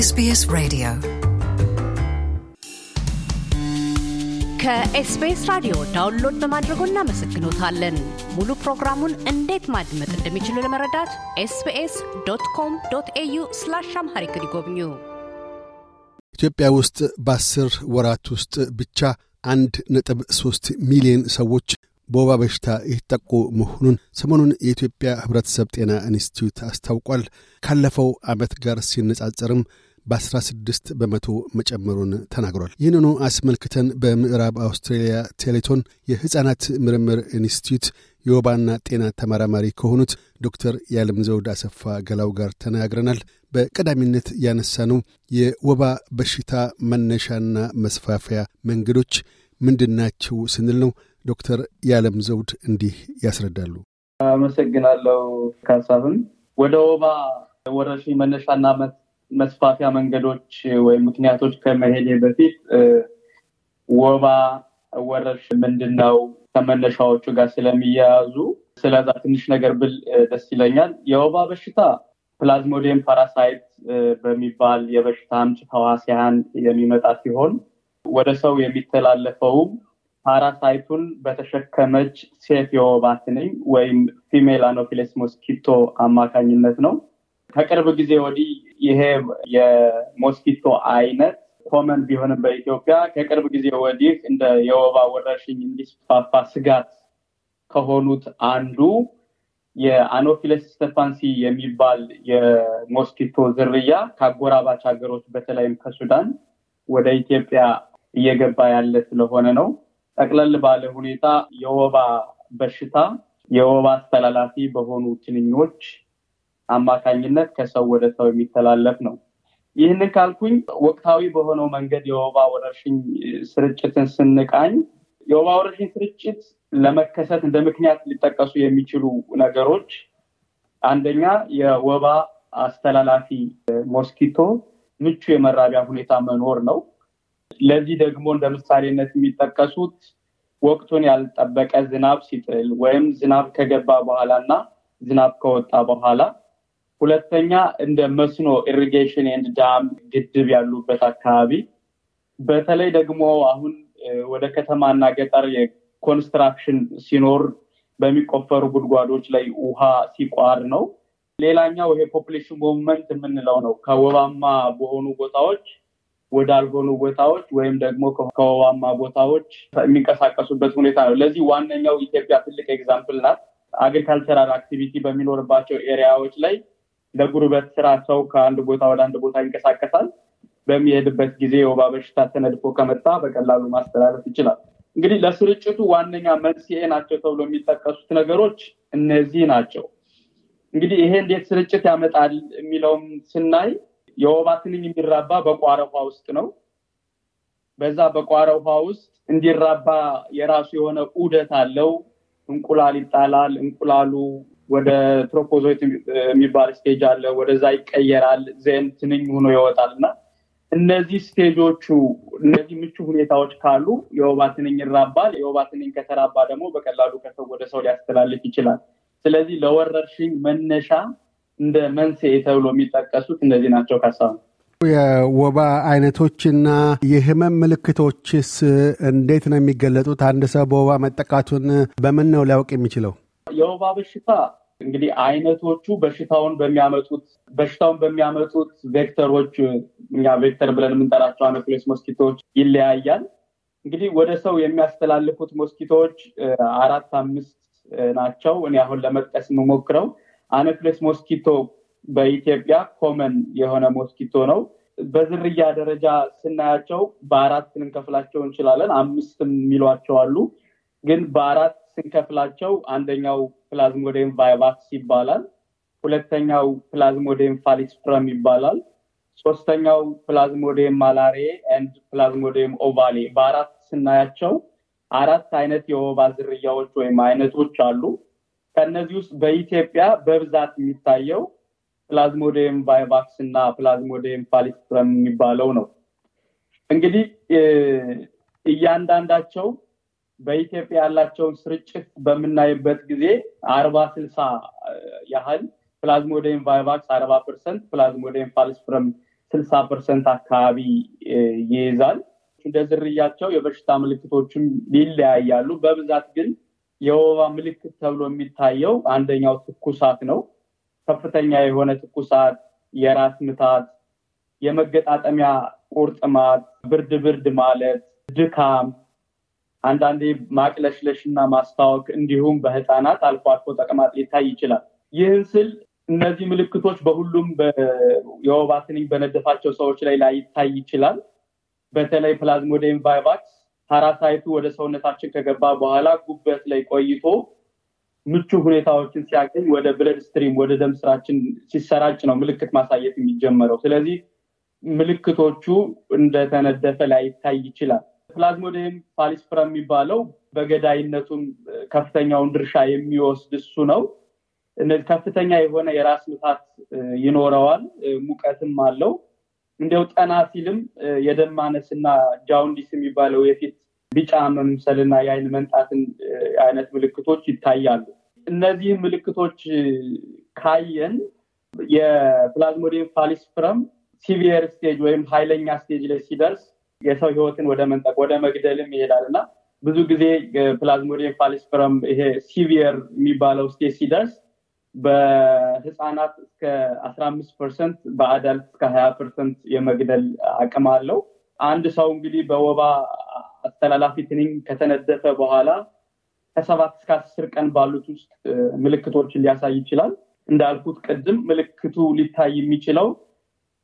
SBS Radio. ከ SBS ራዲዮ download በማድረጎ እናመሰግኖታለን። ሙሉ ፕሮግራሙን እንዴት ማድመጥ እንደሚችሉ ለመረዳት SBS dot com dot au slash Amharic ይጎብኙ። ኢትዮጵያ ውስጥ በአስር ወራት ውስጥ ብቻ አንድ ነጥብ ሶስት ሚሊዮን ሰዎች በወባ በሽታ የተጠቁ መሆኑን ሰሞኑን የኢትዮጵያ ሕብረተሰብ ጤና ኢንስቲትዩት አስታውቋል። ካለፈው ዓመት ጋር ሲነጻጸርም በ16 በመቶ መጨመሩን ተናግሯል። ይህንኑ አስመልክተን በምዕራብ አውስትራሊያ ቴሌቶን የሕፃናት ምርምር ኢንስቲትዩት የወባና ጤና ተመራማሪ ከሆኑት ዶክተር የዓለም ዘውድ አሰፋ ገላው ጋር ተነጋግረናል። በቀዳሚነት ያነሳነው የወባ በሽታ መነሻና መስፋፊያ መንገዶች ምንድናቸው ስንል ነው። ዶክተር የዓለም ዘውድ እንዲህ ያስረዳሉ። አመሰግናለሁ ካሳሁን። ወደ ወባ ወረርሽኝ መነሻና መስፋፊያ መንገዶች ወይም ምክንያቶች ከመሄዴ በፊት ወባ ወረርሽኝ ምንድን ነው ከመነሻዎቹ ጋር ስለሚያያዙ ስለዛ ትንሽ ነገር ብል ደስ ይለኛል። የወባ በሽታ plasmodium parasite በሚባል የበሽታ አምጪ ተዋሲያን የሚመጣ ሲሆን ወደ ሰው የሚተላለፈውም parasite ኡን በተሸከመች ሴት የወባ ትንኝ ወይም female anopheles mosquito አማካኝነት ነው። ከቅርብ ጊዜ ወዲህ ይሄ የ mosquito አይነት common ቢሆንም በኢትዮጵያ ከቅርብ ጊዜ ወዲህ እንደ የወባ ወረርሽኝ እንዲስፋፋ ስጋት ከሆኑት አንዱ የ anopheles stephensi የሚባል የ mosquito ዝርያ ከአጎራባች ሀገሮች በተለይም ከሱዳን ወደ ኢትዮጵያ እየገባ ያለ ስለሆነ ነው። ጠቅለል ባለ ሁኔታ የወባ በሽታ የወባ አስተላላፊ በሆኑ ትንኞች አማካኝነት ከሰው ወደ ሰው የሚተላለፍ ነው። ይህንን ካልኩኝ ወቅታዊ በሆነው መንገድ የወባ ወረርሽኝ ስርጭትን ስንቃኝ የወባ ወረርሽኝ ስርጭት ለመከሰት እንደ ምክንያት ሊጠቀሱ የሚችሉ ነገሮች አንደኛ የወባ አስተላላፊ mosquito ምቹ የመራቢያ ሁኔታ መኖር ነው። ለዚህ ደግሞ እንደ ምሳሌነት የሚጠቀሱት ወቅቱን ያልጠበቀ ዝናብ ሲጥል ወይም ዝናብ ከገባ በኋላ እና ዝናብ ከወጣ በኋላ ሁለተኛ እንደ መስኖ irrigation and dam ግድብ ያሉበት አካባቢ በተለይ ደግሞ አሁን ወደ ከተማና ገጠር የ construction ሲኖር በሚቆፈሩ ጉድጓዶች ላይ ውሃ ሲቋር ነው። ሌላኛው ይሄ population movement የምንለው ነው። ከወባማ በሆኑ ቦታዎች ወዳልሆኑ ቦታዎች ወይም ደግሞ ከወባማ ቦታዎች የሚንቀሳቀሱበት ሁኔታ ነው። ለዚህ ዋነኛው ኢትዮጵያ ትልቅ example ናት። agricultural activity በሚኖርባቸው area ዎች ላይ ለጉልበት ስራ ሰው ከአንድ ቦታ ወደ አንድ ቦታ ይንቀሳቀሳል። በሚሄድበት ጊዜ የወባ በሽታ ተነድፎ ከመጣ በቀላሉ ማስተላለፍ ይችላል። እንግዲህ ለስርጭቱ ዋነኛ መንስኤ ናቸው ተብሎ የሚጠቀሱት ነገሮች እነዚህ ናቸው። እንግዲህ ይሄ እንዴት ስርጭት ያመጣል የሚለውም ስናይ የወባ ትንኝ የሚራባ በቋረ ውሃ ውስጥ ነው። በዛ በቋረ ውሃ ውስጥ እንዲራባ የራሱ የሆነ ዑደት አለው። እንቁላል ይጣላል። እንቁላሉ ወደ trophozoite የሚባል stage አለ። ወደዛ ይቀየራል። then ትንኝ ሆኖ ይወጣል እና እነዚህ ስቴጆቹ እነዚህ ምቹ ሁኔታዎች ካሉ የወባ ትንኝ ይራባል። የወባ ትንኝ ከተራባ ደግሞ በቀላሉ ከሰው ወደ ሰው ሊያስተላልፍ ይችላል። ስለዚህ ለወረርሽኝ መነሻ እንደ መንስኤ ተብሎ የሚጠቀሱት እነዚህ ናቸው። ካሳ የወባ አይነቶችና የህመም ምልክቶችስ እንዴት ነው የሚገለጡት? አንድ ሰው በወባ መጠቃቱን በምን ነው ሊያውቅ የሚችለው? የወባ በሽታ እንግዲህ አይነቶቹ በሽታውን በሚያመጡት በሽታውን በሚያመጡት ቬክተሮች እኛ ቬክተር ብለን የምንጠራቸው አኖፊለስ ሞስኪቶዎች ይለያያል። እንግዲህ ወደ ሰው የሚያስተላልፉት ሞስኪቶዎች አራት አምስት ናቸው። እኔ አሁን ለመጥቀስ የምሞክረው አኖፊለስ ሞስኪቶ በኢትዮጵያ ኮመን የሆነ ሞስኪቶ ነው። በዝርያ ደረጃ ስናያቸው በአራት ልንከፍላቸው እንችላለን። አምስትም የሚሏቸው አሉ። ግን በአራት ስንከፍላቸው አንደኛው Plasmodium vivax ይባላል። ሁለተኛው Plasmodium falciparum ይባላል። ሶስተኛው Plasmodium malariae and Plasmodium ovale። በአራት ስናያቸው አራት አይነት የወባ ዝርያዎች ወይም አይነቶች አሉ። ከእነዚህ ውስጥ በኢትዮጵያ በብዛት የሚታየው Plasmodium vivax እና Plasmodium falciparum የሚባለው ነው። እንግዲህ እያንዳንዳቸው በኢትዮጵያ ያላቸውን ስርጭት በምናይበት ጊዜ አርባ ስልሳ ያህል Plasmodium vivax አርባ percent Plasmodium falciparum ስልሳ percent አካባቢ ይይዛል። እንደ ዝርያቸው የበሽታ ምልክቶችም ይለያያሉ። በብዛት ግን የወባ ምልክት ተብሎ የሚታየው አንደኛው ትኩሳት ነው። ከፍተኛ የሆነ ትኩሳት፣ የራስ ምታት፣ የመገጣጠሚያ ቁርጥማት፣ ብርድ ብርድ ማለት፣ ድካም፣ አንዳንዴ ማቅለሽለሽ እና ማስታወክ እንዲሁም በህፃናት አልፎ አልፎ ተቅማጥ ሊታይ ይችላል። ይህን ስል እነዚህ ምልክቶች በሁሉም የወባ ትንኝ በነደፋቸው ሰዎች ላይ ላይታይ ይችላል። በተለይ Plasmodium vivax parasite ኡ ወደ ሰውነታችን ከገባ በኋላ ጉበት ላይ ቆይቶ ምቹ ሁኔታዎችን ሲያገኝ ወደ blood stream ወደ ደም ስራችን ሲሰራጭ ነው ምልክት ማሳየት የሚጀምረው። ስለዚህ ምልክቶቹ እንደተነደፈ ላይታይ ይችላል። Plasmodium falciparum የሚባለው በገዳይነቱም ከፍተኛውን ድርሻ የሚወስድ እሱ ነው። እነዚህ ከፍተኛ የሆነ የራስ ምታት ይኖረዋል፣ ሙቀትም አለው። እንዲያው ጠና ሲልም የደም ማነስ እና jaundice የሚባለው የፊት ቢጫ መምሰልና የአይን መንጣትን አይነት ምልክቶች ይታያሉ። እነዚህም ምልክቶች ካየን የ Plasmodium falciparum severe stage ወይም ኃይለኛ stage ላይ ሲደርስ የሰው ህይወትን ወደ መንጠቅ ወደ መግደልም ይሄዳል እና ብዙ ጊዜ Plasmodium falciparum ይሄ severe የሚባለው stage ሲደርስ በህፃናት እስከ አስራ አምስት percent በ adult እስከ ሀያ percent የመግደል አቅም አለው። አንድ ሰው እንግዲህ በወባ አስተላላፊ ትንኝ ከተነደፈ በኋላ ከሰባት እስከ አስር ቀን ባሉት ውስጥ ምልክቶችን ሊያሳይ ይችላል። እንዳልኩት ቅድም ምልክቱ ሊታይ የሚችለው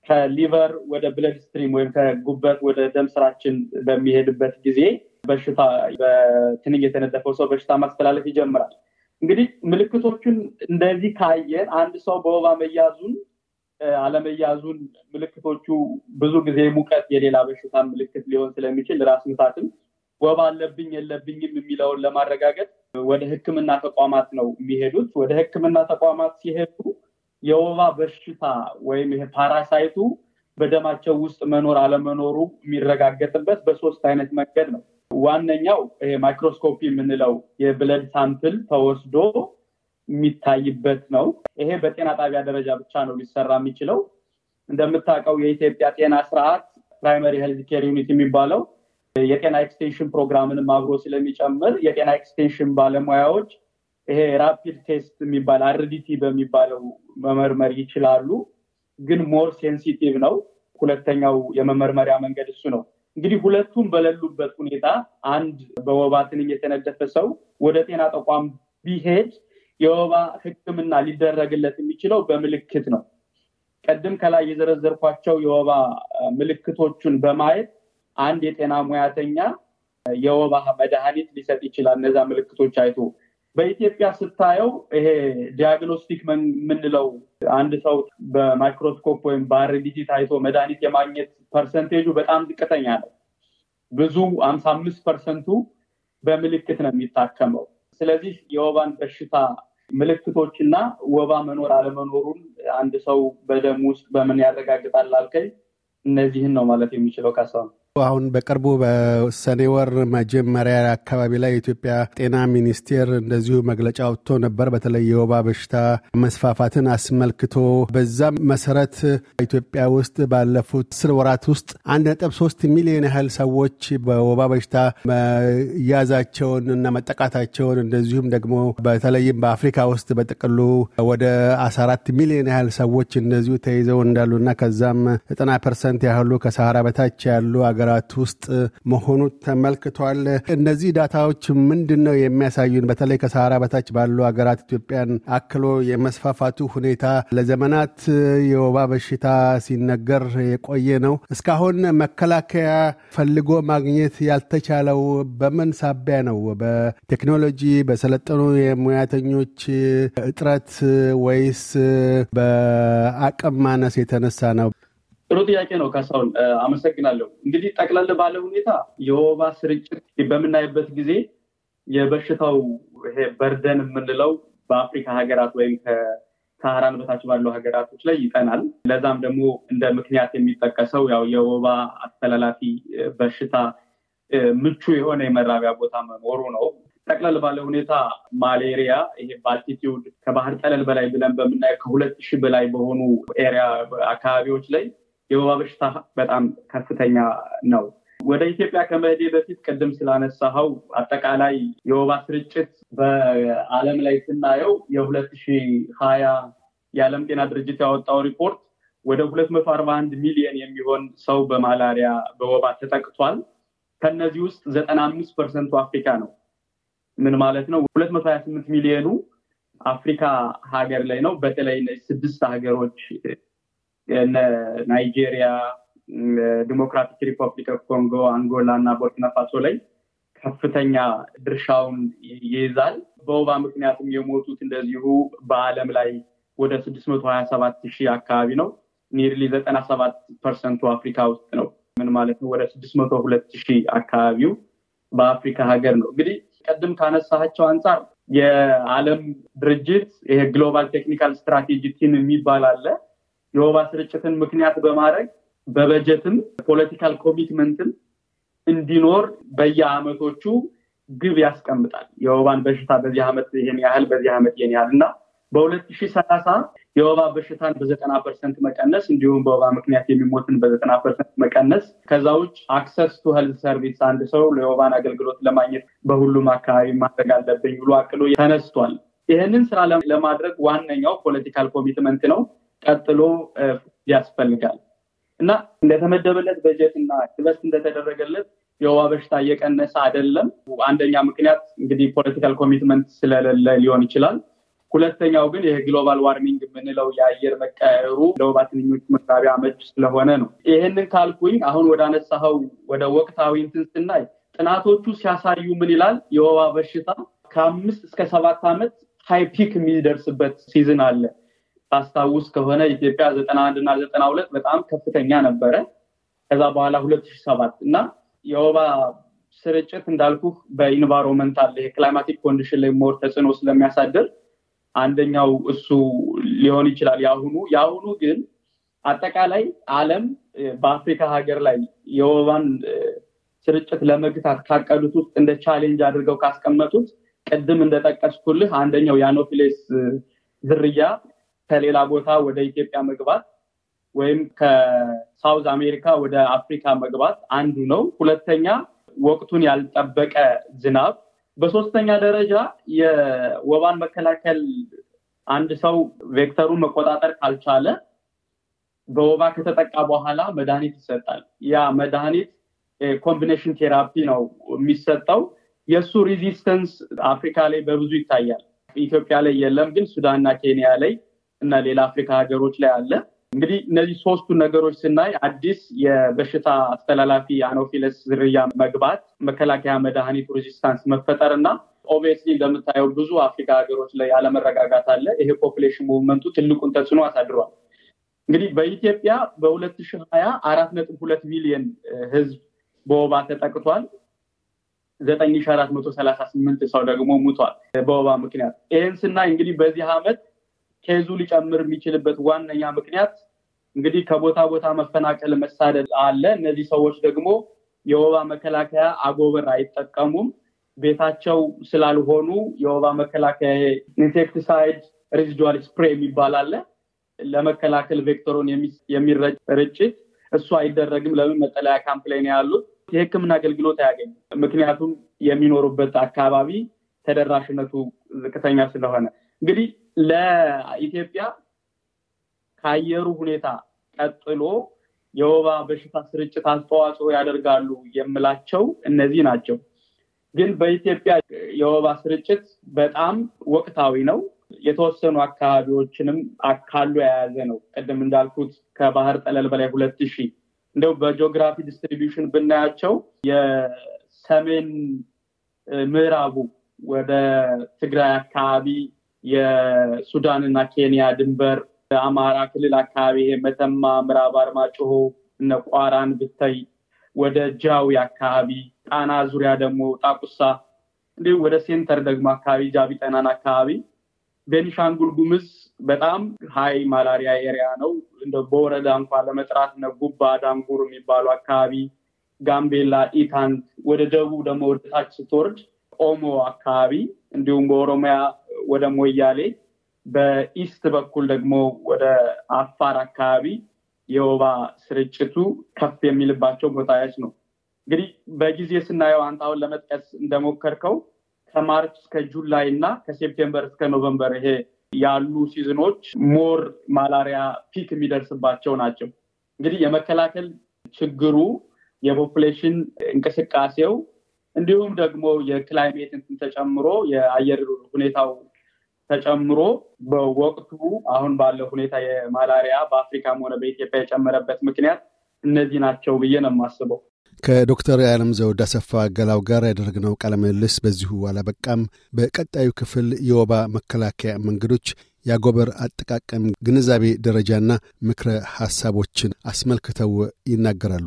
ከ liver ወደ blood stream ወይም ከጉበት ወደ ደም ስራችን በሚሄድበት ጊዜ በሽታ በትንኝ የተነደፈው ሰው በሽታ ማስተላለፍ ይጀምራል። እንግዲህ ምልክቶቹን እንደዚህ ካየን አንድ ሰው በወባ መያዙን አለመያዙን ምልክቶቹ ብዙ ጊዜ ሙቀት የሌላ በሽታ ምልክት ሊሆን ስለሚችል ራስ ምታትም ወባ አለብኝ የለብኝም የሚለውን ለማረጋገጥ ወደ ሕክምና ተቋማት ነው የሚሄዱት። ወደ ሕክምና ተቋማት ሲሄዱ የወባ በሽታ ወይም ይሄ parasite ኡ በደማቸው ውስጥ መኖር አለመኖሩ የሚረጋገጥበት በሶስት አይነት መንገድ ነው። ዋነኛው ይሄ microscopy የምንለው የ blood sample ተወስዶ የሚታይበት ነው። ይሄ በጤና ጣቢያ ደረጃ ብቻ ነው ሊሰራ የሚችለው። እንደምታውቀው የኢትዮጵያ ጤና ስርዓት primary health care unit የሚባለው የጤና extension ፕሮግራምንም አብሮ ስለሚጨምር የጤና extension ባለሙያዎች ይሄ rapid test የሚባል RDT በሚባለው መመርመር ይችላሉ። ግን more sensitive ነው። ሁለተኛው የመመርመሪያ መንገድ እሱ ነው። እንግዲህ ሁለቱም በሌሉበት ሁኔታ አንድ በወባ ትንኝ የተነደፈ ሰው ወደ ጤና ተቋም ቢሄድ የወባ ሕክምና ሊደረግለት የሚችለው በምልክት ነው። ቅድም ከላይ የዘረዘርኳቸው የወባ ምልክቶቹን በማየት አንድ የጤና ሙያተኛ የወባ መድኃኒት ሊሰጥ ይችላል። እነዛ ምልክቶች አይቶ በኢትዮጵያ ስታየው ይሄ diagnostic የምንለው አንድ ሰው በማይክሮስኮፕ ወይም በ RDT ታይቶ መድኃኒት የማግኘት percentage ኡ በጣም ዝቅተኛ ነው። ብዙ አምሳ አምስት percent ኡ በምልክት ነው የሚታከመው። ስለዚህ የወባን በሽታ ምልክቶችና ወባ መኖር አለመኖሩን አንድ ሰው በደም ውስጥ በምን ያረጋግጣል አልከኝ። እነዚህን ነው ማለት የሚችለው ካሳሁን። አሁን በቅርቡ በሰኔ ወር መጀመሪያ አካባቢ ላይ የኢትዮጵያ ጤና ሚኒስቴር እንደዚሁ መግለጫ ወጥቶ ነበር። በተለይ የወባ በሽታ መስፋፋትን አስመልክቶ በዛም መሰረት ኢትዮጵያ ውስጥ ባለፉት አስር ወራት ውስጥ አንድ ነጥብ ሶስት ሚሊዮን ያህል ሰዎች በወባ በሽታ መያዛቸውን እና መጠቃታቸውን እንደዚሁም ደግሞ በተለይም በአፍሪካ ውስጥ በጥቅሉ ወደ አስራ አራት ሚሊዮን ያህል ሰዎች እንደዚሁ ተይዘው እንዳሉና ከዛም ዘጠና percent ያህሉ ከሰሃራ በታች ያሉ ሀገራት ውስጥ መሆኑ ተመልክቷል። እነዚህ data ዎች ምንድን ነው የሚያሳዩን? በተለይ ከሰሃራ በታች ባሉ ሀገራት ኢትዮጵያን አክሎ የመስፋፋቱ ሁኔታ ለዘመናት የወባ በሽታ ሲነገር የቆየ ነው። እስካሁን መከላከያ ፈልጎ ማግኘት ያልተቻለው በምን ሳቢያ ነው? በቴክኖሎጂ በሰለጠኑ የሙያተኞች እጥረት ወይስ በአቅም ማነስ የተነሳ ነው? ጥሩ ጥያቄ ነው ካሳሁን፣ አመሰግናለሁ። እንግዲህ ጠቅለል ባለ ሁኔታ የወባ ስርጭት በምናይበት ጊዜ የበሽታው ይሄ በርደን የምንለው በአፍሪካ ሀገራት ወይም ከሰሃራን በታች ባሉ ሀገራቶች ላይ ይጠናል። ለዛም ደግሞ እንደ ምክንያት የሚጠቀሰው ያው የወባ አስተላላፊ በሽታ ምቹ የሆነ የመራቢያ ቦታ መኖሩ ነው። ጠቅለል ባለ ሁኔታ ማሌሪያ ይሄ በአልቲቲዩድ ከባህር ጠለል በላይ ብለን በምናየው ከሁለት ሺህ በላይ በሆኑ ኤሪያ አካባቢዎች ላይ የወባ በሽታ በጣም ከፍተኛ ነው። ወደ ኢትዮጵያ ከመሄዴ በፊት ቅድም ስላነሳኸው አጠቃላይ የወባ ስርጭት በዓለም ላይ ስናየው የሁለት ሺህ ሀያ የዓለም ጤና ድርጅት ያወጣው ሪፖርት ወደ ሁለት መቶ አርባ አንድ ሚሊዮን የሚሆን ሰው በማላሪያ በወባ ተጠቅቷል። ከነዚህ ውስጥ ዘጠና አምስት percent ኡ አፍሪካ ነው። ምን ማለት ነው? ሁለት መቶ ሀያ ስምንት ሚሊዮኑ አፍሪካ ሀገር ላይ ነው። በተለይ ስድስት ሀገሮች ናይጄሪያ፣ ዲሞክራቲክ ሪፐብሊክ ኦፍ ኮንጎ፣ አንጎላ እና ቡርኪና ፋሶ ላይ ከፍተኛ ድርሻውን ይይዛል። በወባ ምክንያትም የሞቱት እንደዚሁ በዓለም ላይ ወደ ስድስት መቶ ሀያ ሰባት ሺህ አካባቢ ነው። nearly ዘጠና ሰባት percent ኡ አፍሪካ ውስጥ ነው። ምን ማለት ነው? ወደ ስድስት መቶ ሁለት ሺህ አካባቢው በአፍሪካ ሀገር ነው። እንግዲህ ቅድም ካነሳኸው አንጻር የዓለም ድርጅት ይሄ global technical strategy team የሚባል አለ። የወባ ስርጭትን ምክንያት በማድረግ በበጀትም political commitment ም እንዲኖር በየአመቶቹ ግብ ያስቀምጣል። የወባን በሽታ በዚህ ዓመት ይሄን ያህል በዚህ ዓመት ይሄን ያህል እና በሁለት ሺህ ሰላሳ የወባ በሽታን በዘጠና percent መቀነስ እንዲሁም በወባ ምክንያት የሚሞትን በዘጠና percent መቀነስ ከዛ ውጭ access to health service አንድ ሰው ለወባን አገልግሎት ለማግኘት በሁሉም አካባቢ ማድረግ አለብኝ ብሎ አቅዶ ተነስቷል። ይህንን ስራ ለማድረግ ዋነኛው political commitment ነው። ቀጥሎ ያስፈልጋል እና እንደተመደበለት በጀት እና invest እንደተደረገለት የወባ በሽታ እየቀነሰ አይደለም። አንደኛ ምክንያት እንግዲህ political commitment ስለሌለ ሊሆን ይችላል። ሁለተኛው ግን ይህ global warming የምንለው የአየር መቀየሩ ለወባ ትንኞች መራቢያ አመቺ ስለሆነ ነው። ይህንን ካልኩኝ አሁን ወደ አነሳኸው ወደ ወቅታዊ እንትን ስናይ ጥናቶቹ ሲያሳዩ ምን ይላል? የወባ በሽታ ከአምስት እስከ ሰባት ዓመት high peak የሚደርስበት season አለ። ታስታውስ ከሆነ ኢትዮጵያ ዘጠና አንድ እና ዘጠና ሁለት በጣም ከፍተኛ ነበረ። ከዛ በኋላ ሁለት ሺህ ሰባት እና የወባ ስርጭት እንዳልኩ በ environmental የ climatic condition ላይ more ተጽዕኖ ስለሚያሳድር አንደኛው እሱ ሊሆን ይችላል የአሁኑ የአሁኑ ግን አጠቃላይ ዓለም በአፍሪካ ሀገር ላይ የወባን ስርጭት ለመግታት ካቀዱት ውስጥ እንደ challenge አድርገው ካስቀመጡት ቅድም እንደጠቀስኩልህ አንደኛው የ Anopheles ዝርያ ከሌላ ቦታ ወደ ኢትዮጵያ መግባት ወይም ከ South America ወደ አፍሪካ መግባት አንዱ ነው። ሁለተኛ ወቅቱን ያልጠበቀ ዝናብ በሶስተኛ ደረጃ የወባን መከላከል አንድ ሰው vector ኡን መቆጣጠር ካልቻለ በወባ ከተጠቃ በኋላ መድኃኒት ይሰጣል። ያ መድኃኒት combination therapy ነው የሚሰጠው። የእሱ resistance አፍሪካ ላይ በብዙ ይታያል። ኢትዮጵያ ላይ የለም፣ ግን ሱዳንና ኬንያ ላይ እና ሌላ አፍሪካ ሀገሮች ላይ አለ። እንግዲህ እነዚህ ሶስቱ ነገሮች ስናይ አዲስ የበሽታ አስተላላፊ Anopheles ዝርያ መግባት፣ መከላከያ መድኃኒቱ resistance መፈጠር እና obviously እንደምታየው ብዙ አፍሪካ ሀገሮች ላይ አለመረጋጋት አለ። ይሄ population movement ኡ ትልቁን ተጽዕኖ አሳድሯል። እንግዲህ በኢትዮጵያ በሁለት ሺህ ሀያ አራት ነጥብ ሁለት ሚሊዮን ህዝብ በወባ ተጠቅቷል። ዘጠኝ ሺህ አራት መቶ ሰላሳ ስምንት ሰው ደግሞ ሙቷል በወባ ምክንያት። ይህን ስናይ እንግዲህ በዚህ ዓመት case ኡ ሊጨምር የሚችልበት ዋነኛ ምክንያት እንግዲህ ከቦታ ቦታ መፈናቀል፣ መሳደድ አለ። እነዚህ ሰዎች ደግሞ የወባ መከላከያ አጎበር አይጠቀሙም። ቤታቸው ስላልሆኑ የወባ መከላከያ insecticide residual spray የሚባል አለ። ለመከላከል vector ኡን የሚረጭ ርጭት እሱ አይደረግም። ለምን መጠለያ ካምፕ ላይ ነው ያሉት። የሕክምና አገልግሎት አያገኙም። ምክንያቱም የሚኖሩበት አካባቢ ተደራሽነቱ ዝቅተኛ ስለሆነ እንግዲህ ለኢትዮጵያ ከአየሩ ሁኔታ ቀጥሎ የወባ በሽታ ስርጭት አስተዋጽኦ ያደርጋሉ የምላቸው እነዚህ ናቸው። ግን በኢትዮጵያ የወባ ስርጭት በጣም ወቅታዊ ነው። የተወሰኑ አካባቢዎችንም አካሉ የያዘ ነው። ቅድም እንዳልኩት ከባህር ጠለል በላይ ሁለት ሺህ እንደው በ geography distribution ብናያቸው የሰሜን ምዕራቡ ወደ ትግራይ አካባቢ የሱዳን እና ኬንያ ድንበር አማራ ክልል አካባቢ መተማ፣ ምዕራብ አርማጭሆ እነ ቋራን ብታይ ወደ ጃዊ አካባቢ ጣና ዙሪያ ደግሞ ጣቁሳ እንዲሁም ወደ center ደግሞ አካባቢ ጃቢ ጠህናን አካባቢ ቤኒሻንጉል ጉምዝ በጣም high malaria area ነው። እንደ በወረዳ እንኳን ለመጥራት እነ ጉባ ዳንጉር የሚባሉ አካባቢ፣ ጋምቤላ፣ ኢታንግ ወደ ደቡብ ደግሞ ወደ ታች ስትወርድ ኦሞ አካባቢ እንዲሁም በኦሮሚያ ወደ ሞያሌ በ East በኩል ደግሞ ወደ አፋር አካባቢ የወባ ስርጭቱ ከፍ የሚልባቸው ቦታዎች ነው። እንግዲህ በጊዜ ስናየው አንተ አሁን ለመጥቀስ እንደሞከርከው ከ March እስከ July እና ከ September እስከ November ይሄ ያሉ season ኦች more malaria peak የሚደርስባቸው ናቸው። እንግዲህ የመከላከል ችግሩ የ population እንቅስቃሴው እንዲሁም ደግሞ የ climate እንትን ተጨምሮ የአየር ሁኔታው ተጨምሮ በወቅቱ አሁን ባለው ሁኔታ የ malaria በአፍሪካም ሆነ በኢትዮጵያ የጨመረበት ምክንያት እነዚህ ናቸው ብዬ ነው የማስበው። ከዶክተር የዓለም ዘውድ አሰፋ ገላው ጋር ያደረግነው ቃለ ምልልስ በዚሁ አላበቃም። በቀጣዩ ክፍል የወባ መከላከያ መንገዶች፣ የአጎበር አጠቃቀም ግንዛቤ ደረጃና ምክረ ሐሳቦችን አስመልክተው ይናገራሉ።